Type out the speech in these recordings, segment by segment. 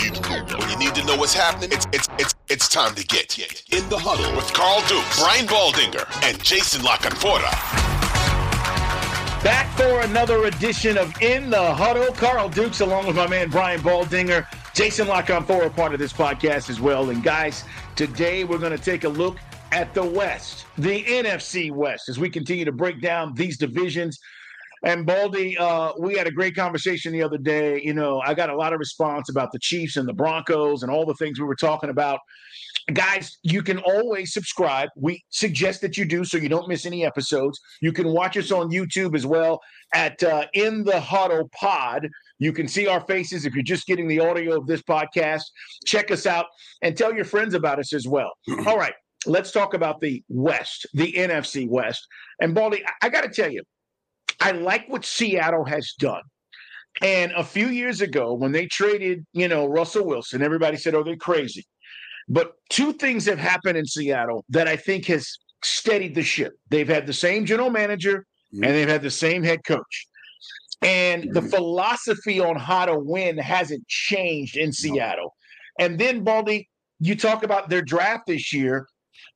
When you need to know what's happening, it's it's it's it's time to get in the huddle with Carl Dukes, Brian Baldinger, and Jason La Canfora. Back for another edition of In the Huddle. Carl Dukes, along with my man Brian Baldinger, Jason La Canfora, part of this podcast as well. And guys, today we're going to take a look at the West, the NFC West, as we continue to break down these divisions. And Baldy, uh, we had a great conversation the other day. You know, I got a lot of response about the Chiefs and the Broncos and all the things we were talking about. Guys, you can always subscribe. We suggest that you do so you don't miss any episodes. You can watch us on YouTube as well at uh, In the Huddle Pod. You can see our faces if you're just getting the audio of this podcast. Check us out and tell your friends about us as well. All right, let's talk about the West, the NFC West. And Baldy, I, I got to tell you, I like what Seattle has done. And a few years ago, when they traded, you know, Russell Wilson, everybody said, "Oh, they're crazy." But two things have happened in Seattle that I think has steadied the ship. They've had the same general manager and they've had the same head coach. And the philosophy on how to win hasn't changed in Seattle. No. And then, Baldy, you talk about their draft this year.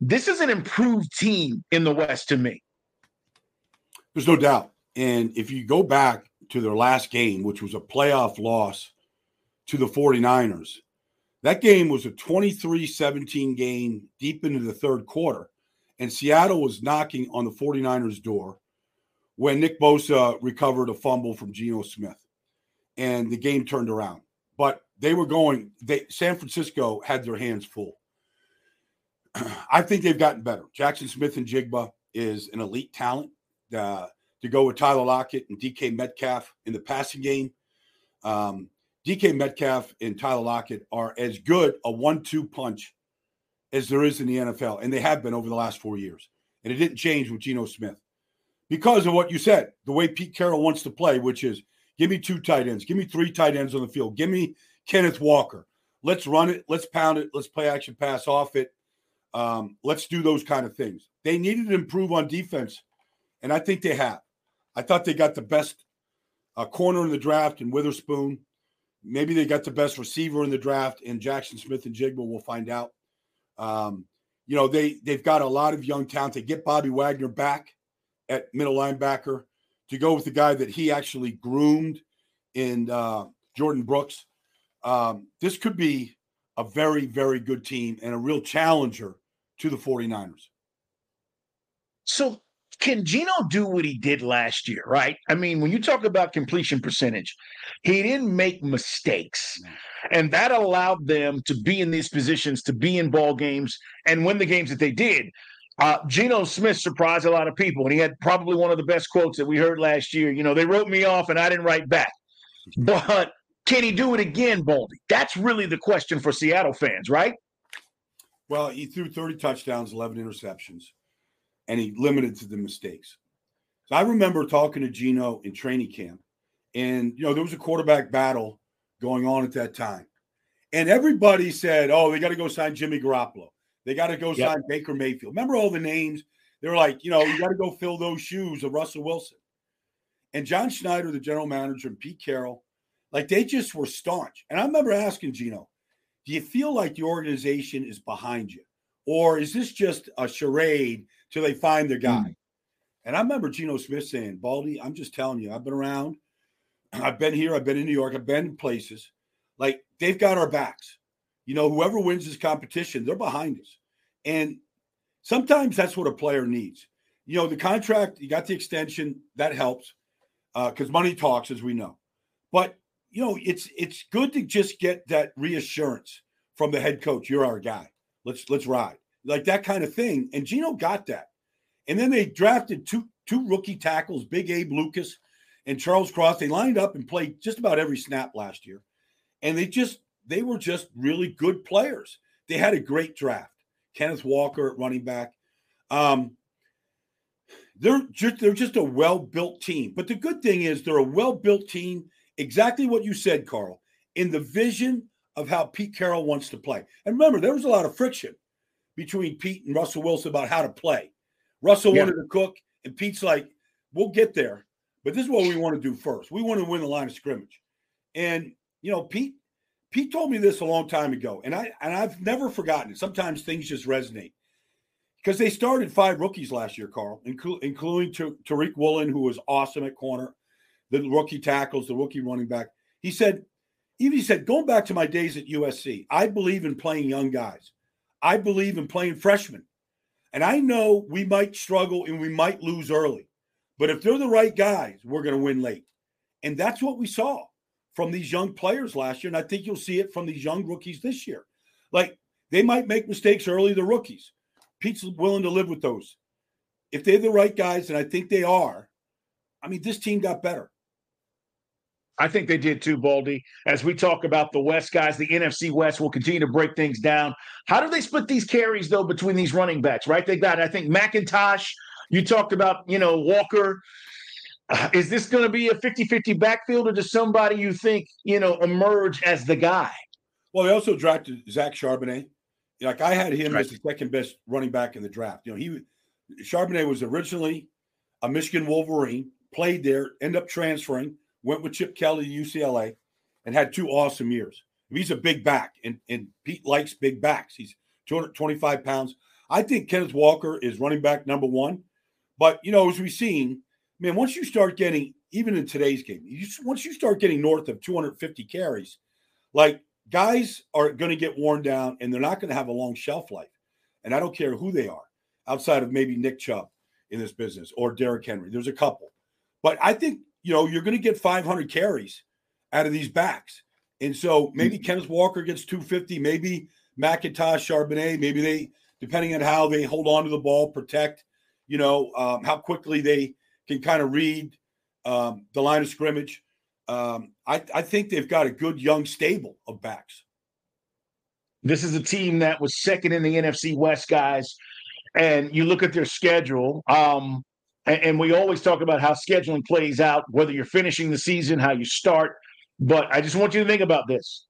This is an improved team in the West to me. There's no doubt. And if you go back to their last game, which was a playoff loss to the 49ers, that game was a 23 17 game deep into the third quarter. And Seattle was knocking on the 49ers' door when Nick Bosa recovered a fumble from Geno Smith. And the game turned around. But they were going, they San Francisco had their hands full. I think they've gotten better. Jackson Smith-Njigba is an elite talent. Uh, to go with Tyler Lockett and DK Metcalf in the passing game. Um, DK Metcalf and Tyler Lockett are as good a one-two punch as there is in the NFL, and they have been over the last four years. And it didn't change with Geno Smith because of what you said, the way Pete Carroll wants to play, which is give me two tight ends, give me three tight ends on the field, give me Kenneth Walker. Let's run it, let's pound it, let's play action pass off it. Um, let's do those kind of things. They needed to improve on defense, and I think they have. I thought they got the best uh, corner in the draft in Witherspoon. Maybe they got the best receiver in the draft in Jackson Smith-Njigba. We'll find out. Um, you know, they they've got a lot of young talent. They get Bobby Wagner back at middle linebacker to go with the guy that he actually groomed in uh, Jordyn Brooks. Um, this could be a very, very good team and a real challenger to the 49ers. So can Geno do what he did last year, right? I mean, when you talk about completion percentage, he didn't make mistakes. And that allowed them to be in these positions, to be in ball games and win the games that they did. Uh, Geno Smith surprised a lot of people, and he had probably one of the best quotes that we heard last year. You know, they wrote me off and I didn't write back. But can he do it again, Baldy? That's really the question for Seattle fans, right? Well, he threw 30 touchdowns, 11 interceptions and he limited to the mistakes. So I remember talking to Geno in training camp, and you know there was a quarterback battle going on at that time, and everybody said, "Oh, they got to go sign Jimmy Garoppolo. They got to go yep. sign Baker Mayfield." Remember all the names? They were like, you know, you got to go fill those shoes of Russell Wilson. And John Schneider, the general manager, and Pete Carroll, like they just were staunch. And I remember asking Geno, "Do you feel like the organization is behind you, or is this just a charade till they find their guy. Mm. And I remember Geno Smith saying, Baldy, I'm just telling you, I've been around. I've been here. I've been in New York. I've been in places. Like they've got our backs. You know, whoever wins this competition, they're behind us. And sometimes that's what a player needs. You know, the contract, you got the extension, that helps because uh, money talks, as we know. But you know, it's it's good to just get that reassurance from the head coach. You're our guy. Let's let's ride like that kind of thing. And Geno got that. And then they drafted two two rookie tackles, Big Abe Lucas and Charles Cross. They lined up and played just about every snap last year. And they just they were just really good players. They had a great draft. Kenneth Walker at running back. Um, they're just they're just a well-built team. But the good thing is they're a well-built team, exactly what you said, Carl, in the vision of how Pete Carroll wants to play. And remember, there was a lot of friction between Pete and Russell Wilson about how to play. Russell yeah. wanted to cook, and Pete's like, "We'll get there, but this is what we want to do first. We want to win the line of scrimmage." And you know, Pete Pete told me this a long time ago, and I and I've never forgotten it. Sometimes things just resonate because they started five rookies last year, Carl, including Tariq Woolen, who was awesome at corner, the rookie tackles, the rookie running back. He said, even he said, going back to my days at USC, I believe in playing young guys. I believe in playing freshmen. And I know we might struggle and we might lose early, but if they're the right guys, we're going to win late. And that's what we saw from these young players last year. And I think you'll see it from these young rookies this year. Like they might make mistakes early, the rookies. Pete's willing to live with those. If they're the right guys, and I think they are, I mean, this team got better. I think they did too, Baldy. As we talk about the West guys, the NFC West will continue to break things down. How do they split these carries, though, between these running backs, right? They got, I think, McIntosh. You talked about, you know, Walker. Uh, is this going to be a 50 50 backfield or does somebody you think, you know, emerge as the guy? Well, they also drafted Zach Charbonnet. Like I had him right. as the second best running back in the draft. You know, he Charbonnet was originally a Michigan Wolverine, played there, end up transferring, went with Chip Kelly to UCLA, and had two awesome years. He's a big back, and, and Pete likes big backs. He's 225 pounds. I think Kenneth Walker is running back number one. But, you know, as we've seen, man, once you start getting, even in today's game, you, once you start getting north of 250 carries, like guys are going to get worn down and they're not going to have a long shelf life. And I don't care who they are, outside of maybe Nick Chubb in this business or Derrick Henry. There's a couple. But I think, you know, you're going to get 500 carries out of these backs. And so maybe mm-hmm. Kenneth Walker gets 250, maybe McIntosh, Charbonnet, maybe they, depending on how they hold on to the ball, protect, you know, um, how quickly they can kind of read um, the line of scrimmage. Um, I, I think they've got a good young stable of backs. This is a team that was second in the NFC West, guys. And you look at their schedule, um, and, we always talk about how scheduling plays out, whether you're finishing the season, how you start. But I just want you to think about this.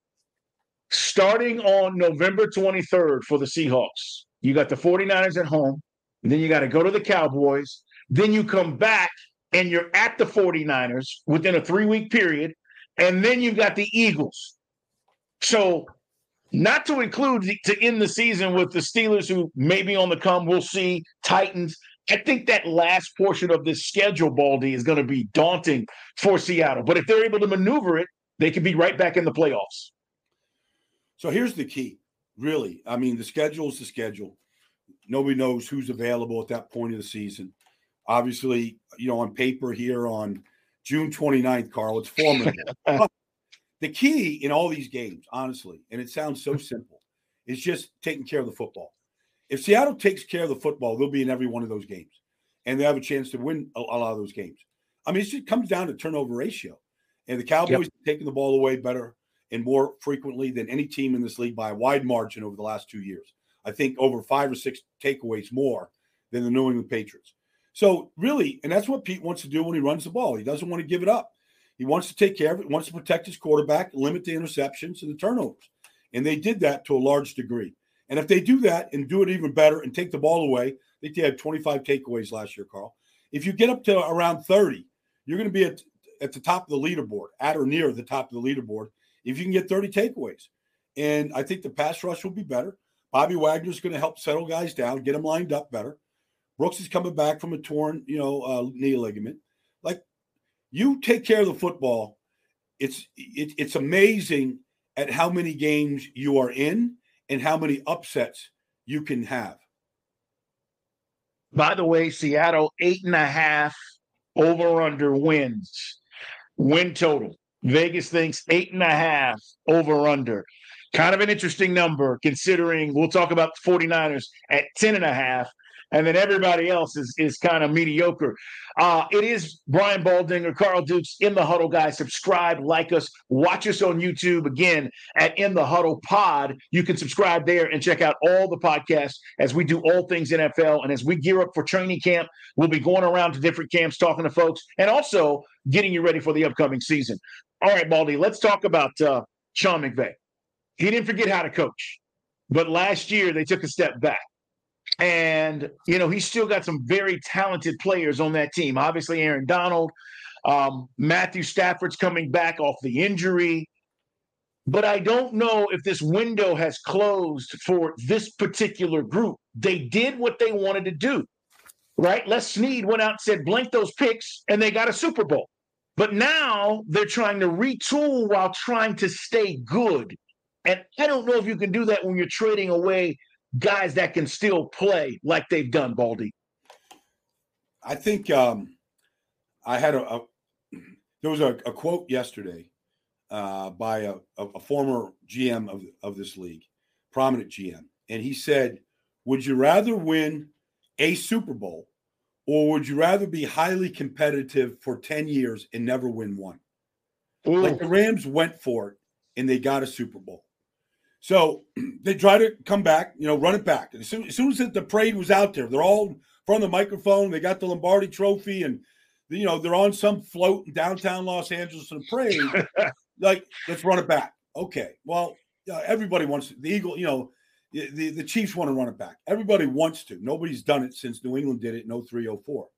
Starting on November 23rd for the Seahawks, you got the 49ers at home, then you got to go to the Cowboys, then you come back and you're at the 49ers within a three week period, and then you've got the Eagles. So, not to include the, to end the season with the Steelers, who may be on the come, we'll see, Titans. I think that last portion of this schedule, Baldy, is going to be daunting for Seattle. But if they're able to maneuver it, they could be right back in the playoffs. So here's the key, really. I mean, the schedule is the schedule. Nobody knows who's available at that point of the season. Obviously, you know, on paper here on June 29th, Carl, it's formidable. the key in all these games, honestly, and it sounds so simple, is just taking care of the football. If Seattle takes care of the football, they'll be in every one of those games, and they have a chance to win a, lot of those games. I mean, it just comes down to turnover ratio, and the Cowboys yep. taking the ball away better and more frequently than any team in this league by a wide margin over the last two years. I think over five or six takeaways more than the New England Patriots. So really, and that's what Pete wants to do when he runs the ball. He doesn't want to give it up. He wants to take care of it, wants to protect his quarterback, limit the interceptions and the turnovers. And they did that to a large degree. And if they do that and do it even better and take the ball away, I think they had 25 takeaways last year, Carl. If you get up to around 30, you're going to be at, at the top of the leaderboard, at or near the top of the leaderboard, if you can get 30 takeaways. And I think the pass rush will be better. Bobby Wagner's going to help settle guys down, get them lined up better. Brooks is coming back from a torn, you know, uh, knee ligament. Like you take care of the football. It's it, it's amazing at how many games you are in and how many upsets you can have. By the way, Seattle eight and a half over under wins, win total. Vegas thinks eight and a half over under. Kind of an interesting number considering we'll talk about the 49ers at 10 and a half and then everybody else is is kind of mediocre. Uh, it is Brian Baldinger, Carl Dukes in the huddle, guys. Subscribe, like us, watch us on YouTube again at In the Huddle Pod. You can subscribe there and check out all the podcasts as we do all things NFL. And as we gear up for training camp, we'll be going around to different camps, talking to folks, and also getting you ready for the upcoming season. All right, Baldy, let's talk about uh, Sean McVay. He didn't forget how to coach, but last year they took a step back. And, you know, he's still got some very talented players on that team. Obviously, Aaron Donald, um, Matthew Stafford's coming back off the injury. but I don't know if this window has closed for this particular group. They did what they wanted to do, right? Les Snead went out and said, blank those picks, and they got a Super Bowl. But now they're trying to retool while trying to stay good. And I don't know if you can do that when you're trading away guys that can still play like they've done, Baldy. I think um, I had a, a there was a, a quote yesterday uh, by a, a, former GM of, of this league, prominent GM. And he said, Would you rather win a Super Bowl or would you rather be highly competitive for 10 years and never win one? Ooh. Like the Rams went for it and they got a Super Bowl. So they try to come back, you know, run it back. As soon, as soon as the parade was out there, they're all from the microphone. They got the Lombardi Trophy, and you know they're on some float in downtown Los Angeles and parade. like, let's run it back. Okay. Well, uh, everybody wants to, the Eagle, you know, the, the Chiefs want to run it back. Everybody wants to. Nobody's done it since New England did it in 03, 04.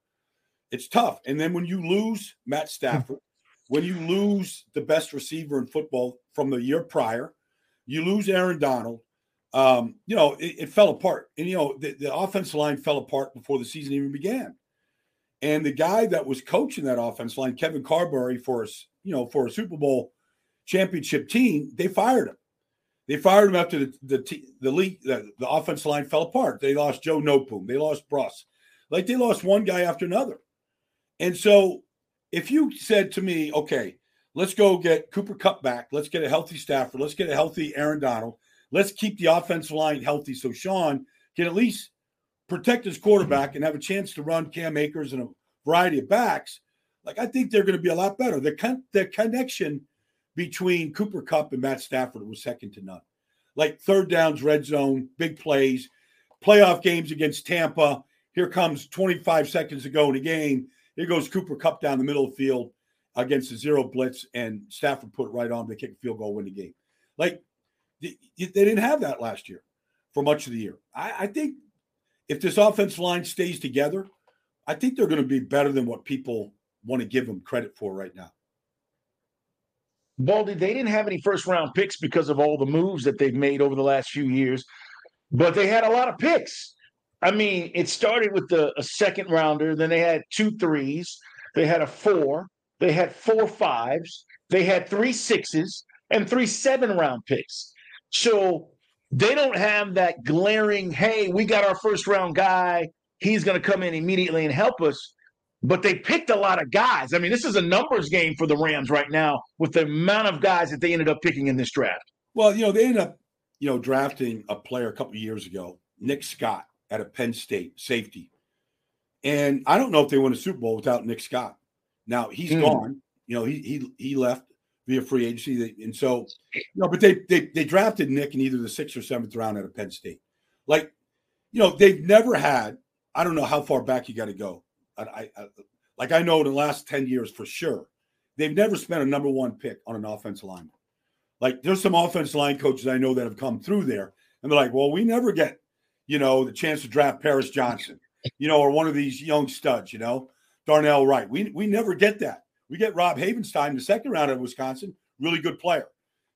It's tough. And then when you lose Matt Stafford, when you lose the best receiver in football from the year prior, you lose Aaron Donald. Um, you know, it, it, fell apart. And, you know, the, the offensive line fell apart before the season even began. And the guy that was coaching that offensive line, Kevin Carberry, for us, you know, for a Super Bowl championship team, they fired him. They fired him after the the the league the, the line fell apart. They lost Joe Noteboom. They lost Bruss. Like they lost one guy after another. And so if you said to me, okay, let's go get Cooper Kupp back, let's get a healthy Stafford, let's get a healthy Aaron Donald, let's keep the offensive line healthy so Sean can at least protect his quarterback and have a chance to run Cam Akers and a variety of backs. Like I think they're going to be a lot better. The con- the connection between Cooper Kupp and Matt Stafford was second to none. Like third downs, red zone, big plays, playoff games against Tampa. Here comes 25 seconds to go in the game. Here goes Cooper Kupp down the middle of the field against a zero blitz, and Stafford put right on. They kick a field goal, win the game. Like they didn't have that last year for much of the year. I, I think if this offense line stays together, I think they're going to be better than what people want to give them credit for right now. Baldy, they didn't have any first round picks because of all the moves that they've made over the last few years, but they had a lot of picks. I mean, it started with the a second rounder, then they had two threes, they had a four, they had four fives, they had three sixes, and three seven round picks. So they don't have that glaring, hey, we got our first round guy. He's going to come in immediately and help us but they picked a lot of guys. I mean, this is a numbers game for the Rams right now with the amount of guys that they ended up picking in this draft. Well, you know, they ended up, you know, drafting a player a couple years ago, Nick Scott at a Penn State safety. And I don't know if they won a Super Bowl without Nick Scott. Now he's mm. gone. You know, he he he left via free agency, and so you know, but they they they drafted Nick in either the sixth or seventh round at a Penn State. Like, you know, they've never had. I don't know how far back you got to go I, I, like I know in the last 10 years for sure, they've never spent a number one pick on an offensive line. Like there's some offensive line coaches I know that have come through there, and they're like, well, we never get, you know, the chance to draft Paris Johnson, you know, or one of these young studs, you know, Darnell Wright. We we never get that. We get Rob Havenstein in the second round of Wisconsin, really good player.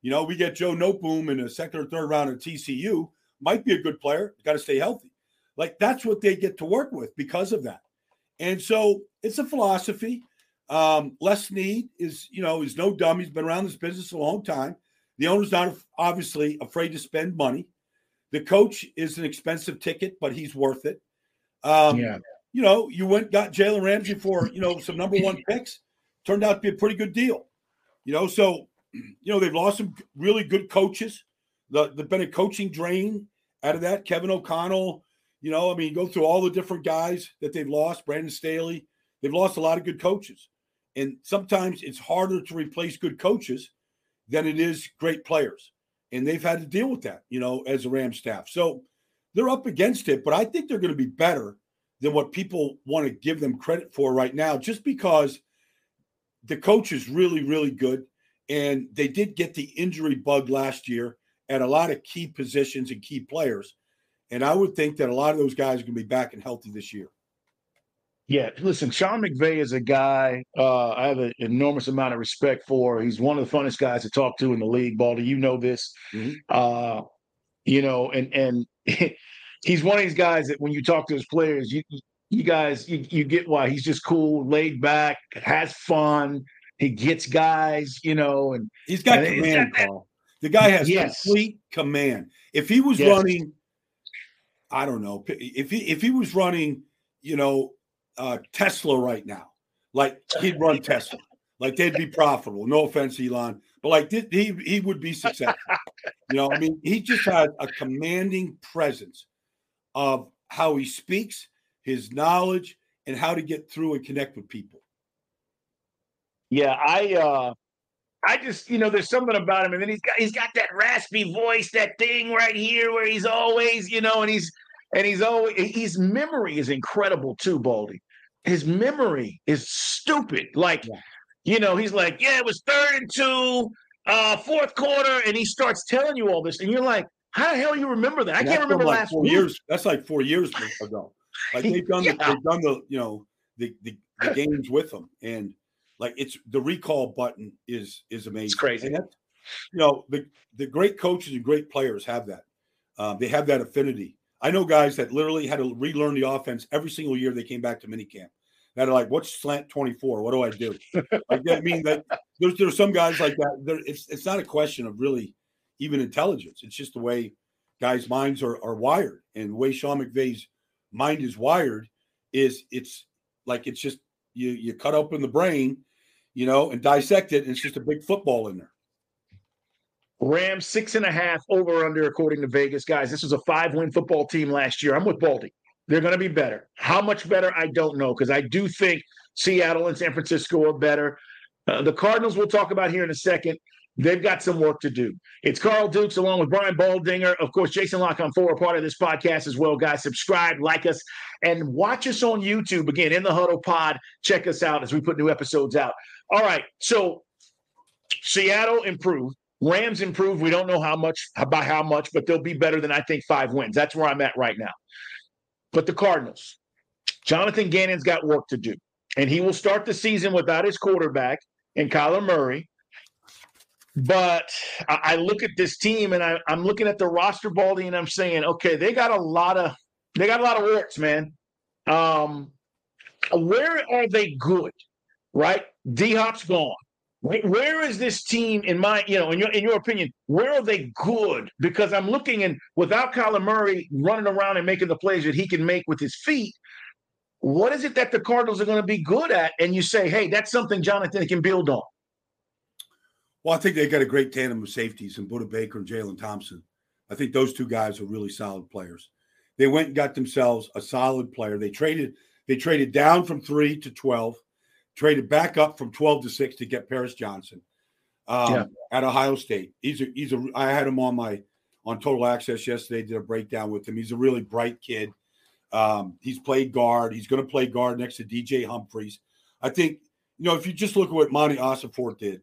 You know, we get Joe Noteboom in the second or third round of TCU, might be a good player, got to stay healthy. Like that's what they get to work with because of that. And so it's a philosophy. Um, Les Snead is, you know, is no dumb. He's been around this business a long time. The owner's not obviously afraid to spend money. The coach is an expensive ticket, but he's worth it. Um, yeah. You know, you went got Jalen Ramsey for you know some number one picks. Turned out to be a pretty good deal. You know, so you know they've lost some really good coaches. The the been a coaching drain out of that. Kevin O'Connell, you know, I mean, go through all the different guys that they've lost. Brandon Staley, they've lost a lot of good coaches, and sometimes it's harder to replace good coaches than it is great players, and they've had to deal with that, you know, as a Ram staff. So they're up against it, but I think they're going to be better than what people want to give them credit for right now, just because the coach is really, really good, and they did get the injury bug last year at a lot of key positions and key players and I would think that a lot of those guys are going to be back and healthy this year. Yeah, listen, Sean McVay is a guy uh, I have an enormous amount of respect for. He's one of the funnest guys to talk to in the league, Baldy. You know this. Mm-hmm. Uh, you know, and and he's one of these guys that when you talk to his players, you you guys you, you get why he's just cool, laid back, has fun. He gets guys, you know, and he's got and command, Paul. The guy has yes. complete command. If he was yes. running, I don't know, if he if he was running, you know, uh, Tesla right now, like he'd run Tesla, like they'd be profitable. No offense, Elon, but like he he would be successful. you know, I mean, he just had a commanding presence of how he speaks, his knowledge, and how to get through and connect with people. Yeah, I uh I just, you know, there's something about him, and then he's got he's got that raspy voice, that thing right here where he's always, you know, and he's and he's always his memory is incredible too, Baldy. His memory is stupid. Like, you know, he's like, yeah, it was third and two, uh, fourth quarter, and he starts telling you all this, and you're like, how the hell you remember that? I can't remember like last four week. years. That's like four years ago. Like they've done, yeah. the, they've done the, you know, the, the, the games with them, and like it's the recall button is is amazing. It's crazy. And you know, the the great coaches and great players have that. Um, they have that affinity. I know guys that literally had to relearn the offense every single year they came back to minicamp. That are like, what's slant 24? What do I do? like I mean that there's there's some guys like that. There, it's it's not a question of really even intelligence. It's just the way guys' minds are, are wired. And the way Sean McVay's mind is wired is it's like it's just you you cut open the brain you know, and dissect it. And it's just a big football in there. Rams six and a half over under according to Vegas. Guys, this was a five win football team last year. I'm with Baldy. They're going to be better. How much better? I don't know because I do think Seattle and San Francisco are better. Uh, the Cardinals we'll talk about here in a second. They've got some work to do. It's Carl Dukes along with Brian Baldinger. Of course, Jason La Canfora, part of this podcast as well. Guys, subscribe, like us, and watch us on YouTube. Again, in the huddle pod. Check us out as we put new episodes out. All right. So Seattle improved. Rams improved. We don't know how much, by how much, but they'll be better than I think five wins. That's where I'm at right now. But the Cardinals, Jonathan Gannon's got work to do. And he will start the season without his quarterback and Kyler Murray. But I, look at this team and I, I'm looking at the roster baldy and I'm saying, okay, they got a lot of they got a lot of works, man. Um, where are they good? Right? D Hop's gone. Where is this team in my, you know, in your in your opinion, where are they good? Because I'm looking and without Kyler Murray running around and making the plays that he can make with his feet, what is it that the Cardinals are going to be good at? And you say, hey, that's something Jonathan can build on. Well, I think they got a great tandem of safeties in Budda Baker and Jalen Thompson. I think those two guys are really solid players. They went and got themselves a solid player. They traded they traded down from three to twelve, traded back up from twelve to six to get Paris Johnson um, yeah. at Ohio State. He's a he's a I had him on my on Total Access yesterday. Did a breakdown with him. He's a really bright kid. Um, he's played guard. He's going to play guard next to DJ Humphries. I think you know if you just look at what Monty Ossenfort did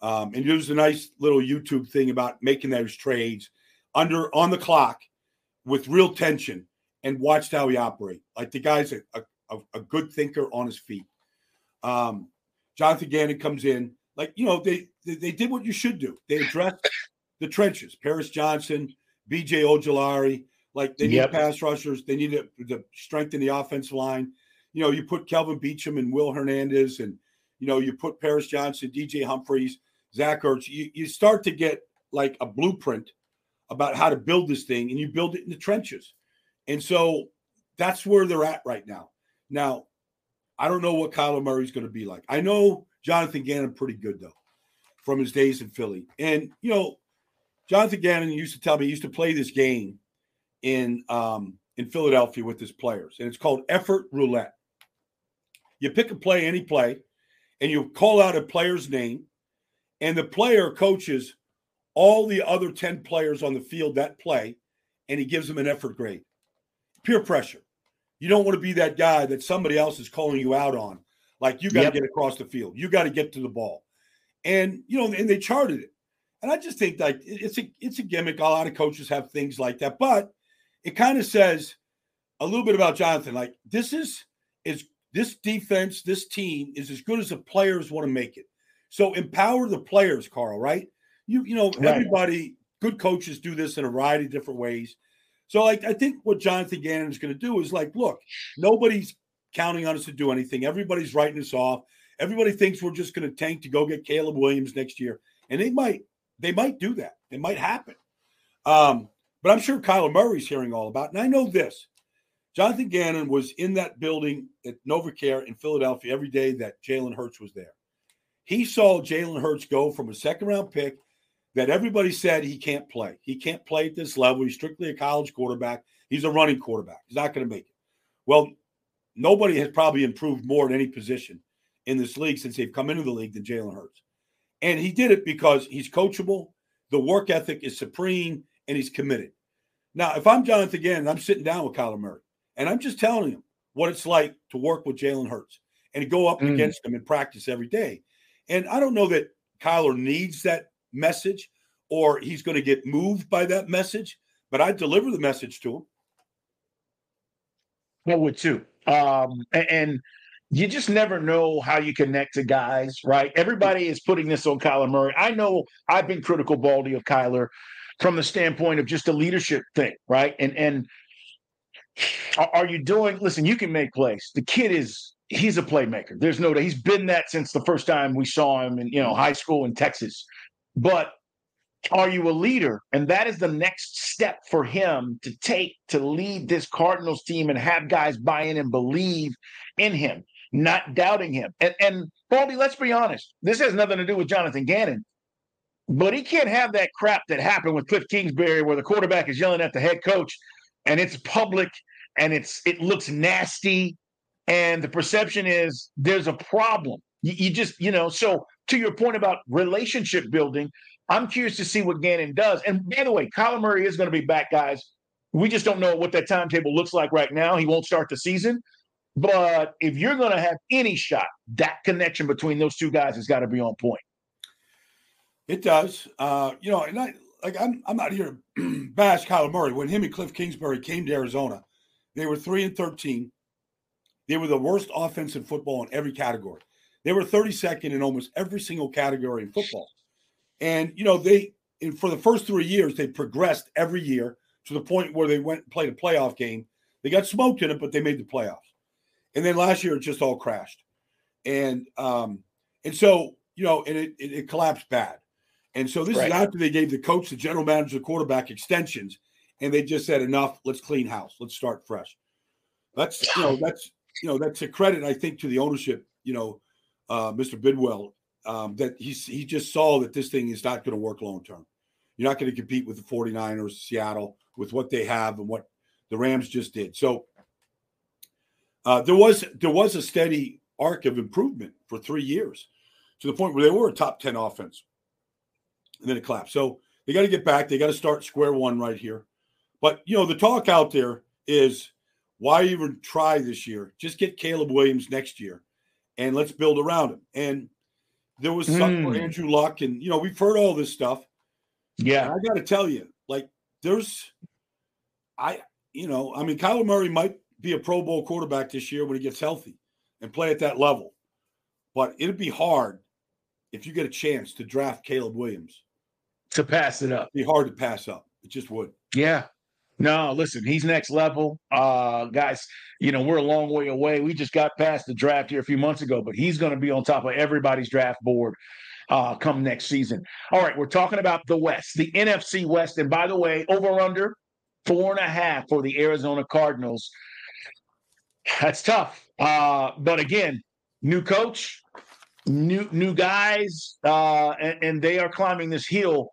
um, and there's a nice little YouTube thing about making those trades under on the clock with real tension and watched how he operate. Like the guy's a, a, a good thinker on his feet. Um, Jonathan Gannon comes in, like you know, they, they, they did what you should do. They addressed the trenches. Paris Johnson, BJ Ojulari, like they need yep. pass rushers. They need to, to strengthen the offensive line. You know, you put Kelvin Beachum and Will Hernandez, and you know, you put Paris Johnson, DJ Humphries. Zach Ertz, you, you start to get like a blueprint about how to build this thing and you build it in the trenches. And so that's where they're at right now. Now, I don't know what Kyler Murray's going to be like. I know Jonathan Gannon pretty good though from his days in Philly. And you know, Jonathan Gannon used to tell me he used to play this game in um, in Philadelphia with his players, and it's called effort roulette. You pick a play, any play, and you call out a player's name, and the player coaches all the other 10 players on the field that play, and he gives them an effort grade. Peer pressure. You don't want to be that guy that somebody else is calling you out on. Like you got to yep. get across the field. You got to get to the ball. And you know, and they charted it. And I just think like it's a it's a gimmick. A lot of coaches have things like that, but it kind of says a little bit about Jonathan. Like this is is this defense, this team is as good as the players want to make it. So empower the players, Carl, right? You you know, right. everybody, good coaches do this in a variety of different ways. So like I think what Jonathan Gannon is going to do is like, look, nobody's counting on us to do anything. Everybody's writing us off. Everybody thinks we're just going to tank to go get Caleb Williams next year, and they might they might do that. It might happen. Um, but I'm sure Kyler Murray's hearing all about. It. And I know this: Jonathan Gannon was in that building at NovaCare in Philadelphia every day that Jalen Hurts was there. He saw Jalen Hurts go from a second round pick that everybody said he can't play. He can't play at this level. He's strictly a college quarterback. He's a running quarterback. He's not going to make it. Well, nobody has probably improved more in any position in this league since they've come into the league than Jalen Hurts. And he did it because he's coachable, the work ethic is supreme, and he's committed. Now, if I'm Jonathan Gannon, I'm sitting down with Kyler Murray, and I'm just telling him what it's like to work with Jalen Hurts and to go up mm. against him in practice every day. And I don't know that Kyler needs that message or he's going to get moved by that message, but I deliver the message to him. I would too. Um, and you just never know how you connect to guys, right? Everybody is putting this on Kyler Murray. I know I've been critical, Baldy, of Kyler from the standpoint of just a leadership thing, right? And and are you doing? Listen, you can make plays. The kid is he's a playmaker. There's no doubt. he's been that since the first time we saw him in you know high school in Texas. But are you a leader? And that is the next step for him to take to lead this Cardinals team and have guys buy in and believe in him, not doubting him. And, and Baldy, let's be honest, this has nothing to do with Jonathan Gannon, but he can't have that crap that happened with Cliff Kingsbury where the quarterback is yelling at the head coach and it's public and it's it looks nasty and the perception is there's a problem. You, you just, you know, so to your point about relationship building, I'm curious to see what Gannon does. And by the way, Kyler Murray is going to be back, guys. We just don't know what that timetable looks like right now. He won't start the season. But if you're going to have any shot, that connection between those two guys has got to be on point. It does. Uh, you know, and I like I'm I'm not here to bash Kyler Murray. When him and Cliff Kingsbury came to Arizona, they were three and thirteen. They were the worst offense in football in every category. They were 32nd in almost every single category in football. And you know, they for the first three years they progressed every year to the point where they went and played a playoff game. They got smoked in it, but they made the playoffs. And then last year it just all crashed. And um, and so you know, and it, it, it collapsed bad. And so this right. is after they gave the coach, the general manager, the quarterback extensions, and they just said enough. Let's clean house. Let's start fresh. That's you know that's you know that's a credit I think to the ownership. You know, uh, Mr. Bidwell um, that he's he just saw that this thing is not going to work long term. You're not going to compete with the 49ers, Seattle, with what they have and what the Rams just did. So uh, there was there was a steady arc of improvement for three years to the point where they were a top 10 offense. And then it collapsed. So they got to get back. They got to start square one right here. But you know, the talk out there is why even try this year? Just get Caleb Williams next year and let's build around him. And there was mm. for Andrew Luck, and you know we've heard all this stuff. Yeah, and I got to tell you, like there's, I you know, I mean, Kyler Murray might be a Pro Bowl quarterback this year when he gets healthy and play at that level, but it'd be hard if you get a chance to draft Caleb Williams to pass it up. It'd be hard to pass up. It just would. Yeah, no, listen, he's next level. Uh, guys, you know, we're a long way away. We just got past the draft here a few months ago, but he's going to be on top of everybody's draft board uh, come next season. All right, we're talking about the West, the NFC West. And by the way, over under four and a half for the Arizona Cardinals. That's tough. Uh, but again, new coach, new new guys, uh, and, and they are climbing this hill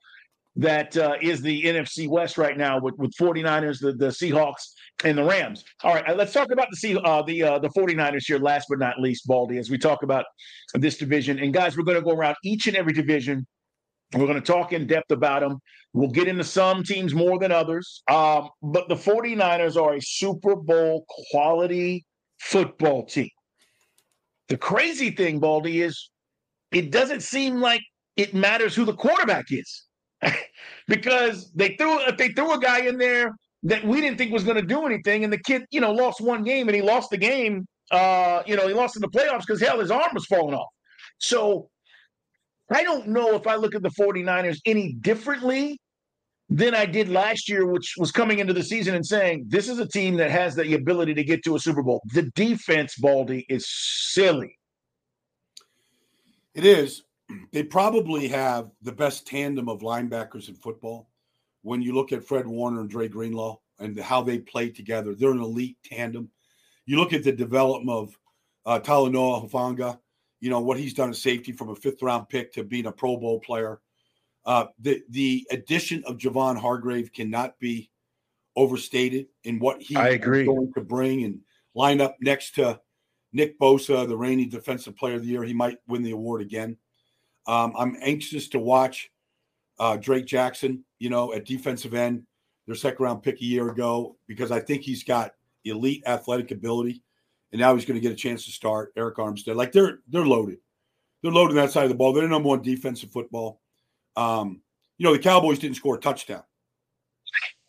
that uh, is the NFC West right now with, with 49ers, the, the Seahawks, and the Rams. All right, uh, let's talk about the C, uh, the uh, the 49ers here, last but not least, Baldy, as we talk about this division. And guys, we're going to go around each and every division. We're going to talk in depth about them. We'll get into some teams more than others. Um, but the 49ers are a Super Bowl quality football team. The crazy thing, Baldy, is it doesn't seem like it matters who the quarterback is. because they threw they threw a guy in there that we didn't think was going to do anything, and the kid, you know, lost one game and he lost the game Uh, you know, he lost in the playoffs because hell, his arm was falling off. So I don't know if I look at the 49ers any differently than I did last year, which was coming into the season and saying, this is a team that has the ability to get to a Super Bowl. The defense, Baldy, is silly. It is. They probably have the best tandem of linebackers in football. When you look at Fred Warner and Dre Greenlaw and how they play together, they're an elite tandem. You look at the development of uh, Talanoa Hufanga, you know, what he's done at safety from a fifth round pick to being a Pro Bowl player. Uh, the the addition of Javon Hargrave cannot be overstated in what he I agree. is going to bring and line up next to Nick Bosa, the reigning defensive player of the year. He might win the award again. Um, I'm anxious to watch uh, Drake Jackson, you know, at defensive end, their second round pick a year ago, because I think he's got elite athletic ability. And now he's going to get a chance to start Arik Armstead. Like they're they're loaded. They're loaded on that side of the ball. They're the number one defensive football. Um, you know, the Cowboys didn't score a touchdown.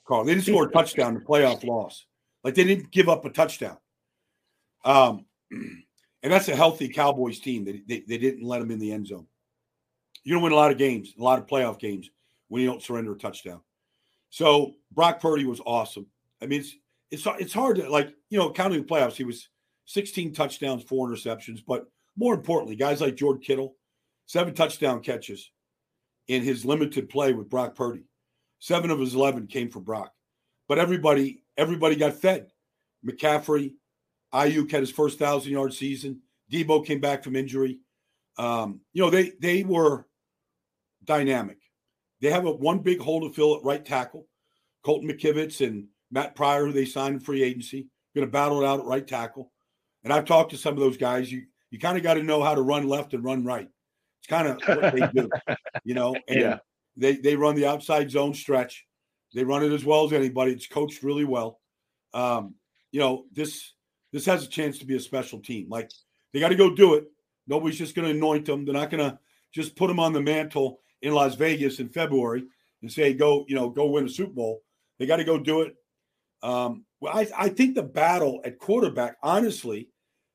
Carl, they didn't score a touchdown in the playoff loss. Like they didn't give up a touchdown. Um, and that's a healthy Cowboys team. They, they, they didn't let them in the end zone. You don't win a lot of games, a lot of playoff games when you don't surrender a touchdown. So Brock Purdy was awesome. I mean, it's it's it's hard to like you know counting the playoffs. He was 16 touchdowns, four interceptions, but more importantly, guys like George Kittle, seven touchdown catches in his limited play with Brock Purdy. Seven of his 11 came from Brock, but everybody everybody got fed. McCaffrey, Aiyuk had his first thousand yard season. Deebo came back from injury. Um, you know they they were dynamic. They have a one big hole to fill at right tackle. Colton McKivitz and Matt Pryor, who they signed in free agency, going to battle it out at right tackle. And I've talked to some of those guys. You you kind of got to know how to run left and run right. It's kind of what they do, you know. And yeah. they they run the outside zone stretch. They run it as well as anybody. It's coached really well. Um, you know this this has a chance to be a special team. Like they got to go do it. Nobody's just going to anoint them. They're not going to just put them on the mantle in Las Vegas in February and say, "Go, you know, go win a Super Bowl." They got to go do it. Um, well, I, I think the battle at quarterback, honestly,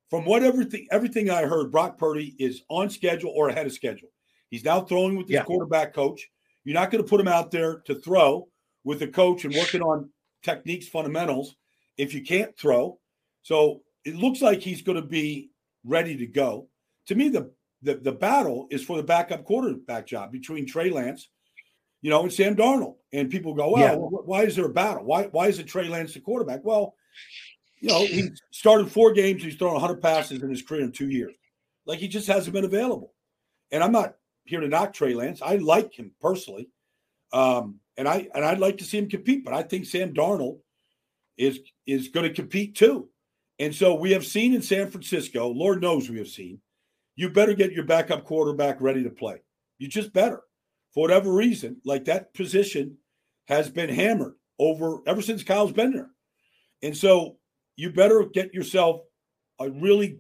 from what everything everything I heard, Brock Purdy is on schedule or ahead of schedule. He's now throwing with his yeah. quarterback coach. You're not going to put him out there to throw with the coach and working on techniques, fundamentals if you can't throw. So it looks like he's going to be ready to go. To me, the the, the battle is for the backup quarterback job between Trey Lance, you know, and Sam Darnold. And people go, well, yeah. why is there a battle? Why why is it Trey Lance the quarterback? Well, you know, he started four games. He's thrown 100 passes in his career in two years. Like he just hasn't been available. And I'm not here to knock Trey Lance. I like him personally, um, and I and I'd like to see him compete. But I think Sam Darnold is is going to compete too. And so we have seen in San Francisco. Lord knows we have seen you better get your backup quarterback ready to play. You just better. For whatever reason, like that position has been hammered over ever since Kyle's been there. And so you better get yourself a really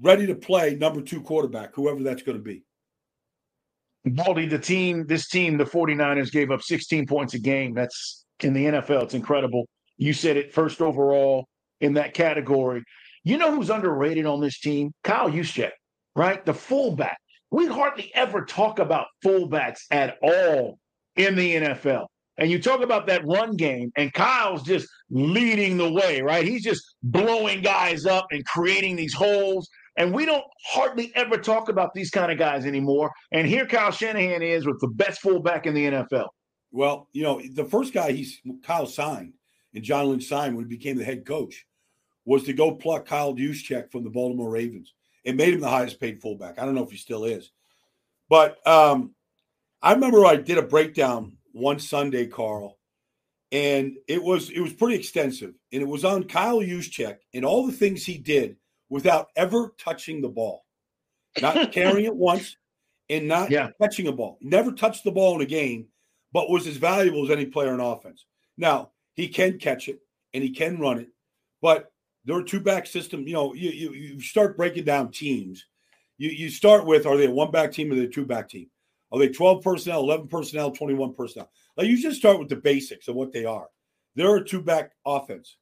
ready to play number two quarterback, whoever that's going to be. Baldy, the team, this team, the 49ers gave up 16 points a game. That's in the NFL. It's incredible. You said it first overall in that category. You know who's underrated on this team? Kyle Juszczyk, right? The fullback. We hardly ever talk about fullbacks at all in the NFL. And you talk about that run game, and Kyle's just leading the way, right? He's just blowing guys up and creating these holes. And we don't hardly ever talk about these kind of guys anymore. And here Kyle Shanahan is with the best fullback in the NFL. Well, you know, the first guy he's Kyle signed and John Lynch signed when he became the head coach was to go pluck Kyle Juszczyk from the Baltimore Ravens. It made him the highest paid fullback. I don't know if he still is. But um, I remember I did a breakdown one Sunday, Carl, and it was it was pretty extensive. And it was on Kyle Juszczyk and all the things he did without ever touching the ball. Not carrying it once and not yeah. touching a ball. Never touched the ball in a game, but was as valuable as any player in offense. Now, he can catch it and he can run it, but they're two back system. You know, you, you, you start breaking down teams. You you start with are they a one back team or they a two back team? Are they 12 personnel, 11 personnel, 21 personnel? Like you just start with the basics of what they are. They're a two back offense.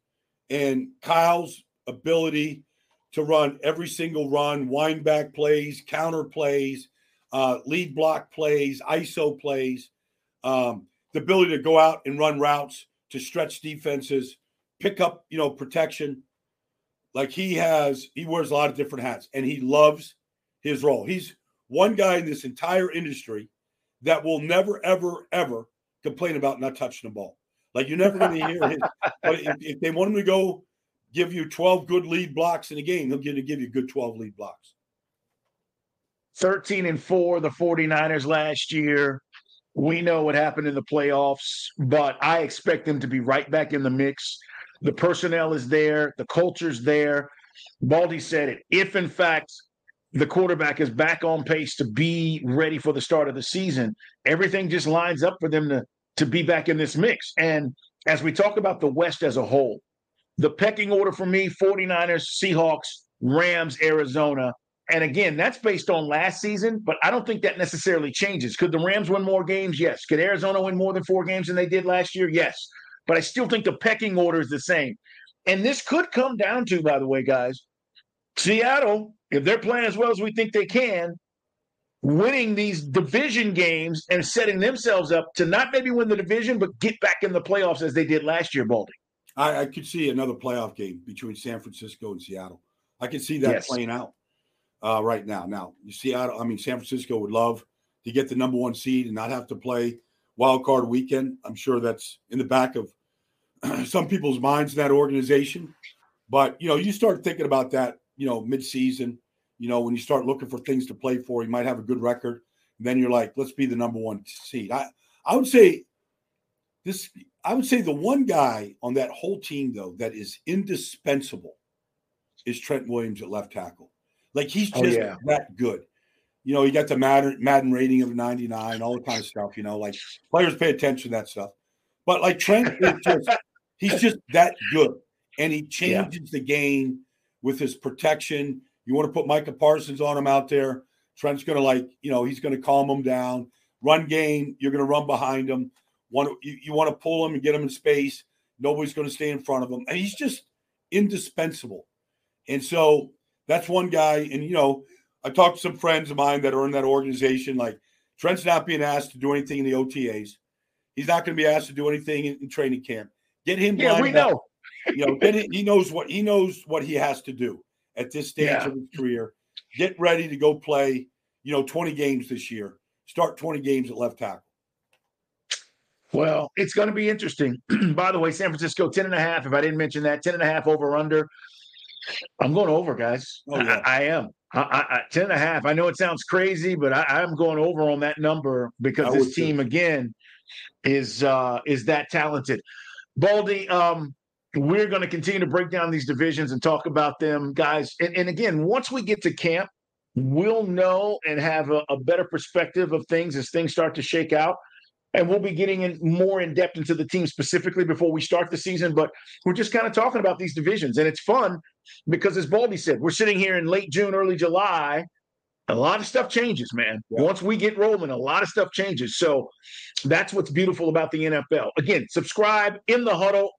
And Kyle's ability to run every single run, wind back plays, counter plays, uh, lead block plays, ISO plays, um, the ability to go out and run routes to stretch defenses, pick up, you know, protection. Like he has, he wears a lot of different hats and he loves his role. He's one guy in this entire industry that will never, ever, ever complain about not touching the ball. Like you're never going to hear him. But if, if, they want him to go give you 12 good lead blocks in a game, he'll get to give you good 12 lead blocks. 13 and 4, the 49ers last year. We know what happened in the playoffs, but I expect them to be right back in the mix. The personnel is there, the culture's there. Baldy said it. If in fact the quarterback is back on pace to be ready for the start of the season, everything just lines up for them to to be back in this mix. And as we talk about the West as a whole, the pecking order for me 49ers, Seahawks, Rams, Arizona. And again, that's based on last season, but I don't think that necessarily changes. Could the Rams win more games? Yes. Could Arizona win more than four games than they did last year? Yes. But I still think the pecking order is the same. And this could come down to, by the way, guys, Seattle, if they're playing as well as we think they can, winning these division games and setting themselves up to not maybe win the division, but get back in the playoffs as they did last year, Baldy. I, I could see another playoff game between San Francisco and Seattle. I can see that yes. playing out uh, right now. Now, Seattle, I mean, San Francisco would love to get the number one seed and not have to play wild card weekend. I'm sure that's in the back of some people's minds in that organization. But, you know, you start thinking about that, you know, midseason – you know, when you start looking for things to play for, you might have a good record. And then you're like, let's be the number one seed. I, I would say this, I would say the one guy on that whole team, though, that is indispensable is Trent Williams at left tackle. Like he's oh, just oh, yeah. that good. You know, he got the Madden, Madden rating of 99, all the kind of stuff, you know, like players pay attention to that stuff. But like Trent just, he's just that good. And he changes yeah. the game with his protection you want to put Micah Parsons on him out there. Trent's going to like, you know, he's going to calm him down. Run game, you're going to run behind him. Want you, you want to pull him and get him in space. Nobody's going to stay in front of him. And he's just indispensable. And so that's one guy. And, you know, I talked to some friends of mine that are in that organization. Like Trent's not being asked to do anything in the OTAs. He's not going to be asked to do anything in, in training camp. Get him. Yeah, we know. you know, get he knows what he knows what he has to do at this stage yeah. of his career. Get ready to go play, you know, 20 games this year. Start 20 games at left tackle. Well, it's going to be interesting. By the way, San Francisco 10 and a half. If I didn't mention that, 10 and a half over under. I'm going over, guys. Oh, yeah. I, I, am. I, I, 10 and a half. I know it sounds crazy, but I, am going over on that number because this team, too. again, is uh is that talented. Baldy, um, we're going to continue to break down these divisions and talk about them, guys. And, and again, once we get to camp, we'll know and have a, a, better perspective of things as things start to shake out. And we'll be getting in more in depth into the team specifically before we start the season. But we're just kind of talking about these divisions. And it's fun because, as Baldy said, we're sitting here in late June, early July. A lot of stuff changes, man. Yeah. Once we get rolling, a lot of stuff changes. So that's what's beautiful about the NFL. Again, subscribe in the huddle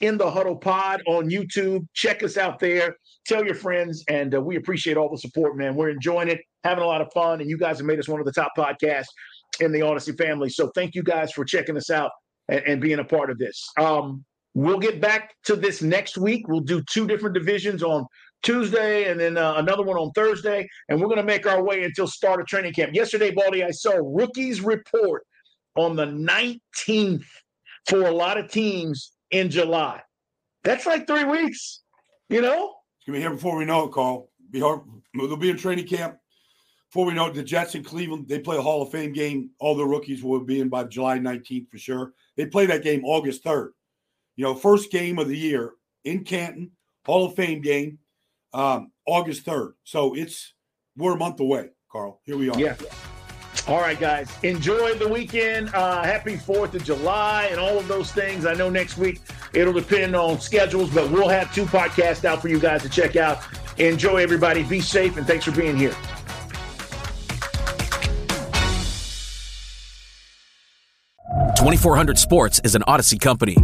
in the Huddle Pod on YouTube. Check us out there. Tell your friends, and uh, we appreciate all the support, man. We're enjoying it, having a lot of fun, and you guys have made us one of the top podcasts in the Audacy family. So thank you guys for checking us out and, and being a part of this. Um, we'll get back to this next week. We'll do two different divisions on Tuesday and then uh, another one on Thursday, and we're going to make our way until start of training camp. Yesterday, Baldy, I saw rookies report on the 19th for a lot of teams in July. That's like three weeks, you know? It's going to be here before we know it, Carl. Be hard. They'll be in training camp. Before we know it, the Jets in Cleveland, they play a Hall of Fame game. All the rookies will be in by July 19th for sure. They play that game August 3rd. You know, first game of the year in Canton, Hall of Fame game, um, August 3rd. So it's, we're a month away, Carl. Here we are. Yeah. All right, guys. Enjoy the weekend. Uh, happy 4th of July and all of those things. I know next week it'll depend on schedules, but we'll have two podcasts out for you guys to check out. Enjoy, everybody. Be safe, and thanks for being here. Twenty four hundred Sports is an Audacy company.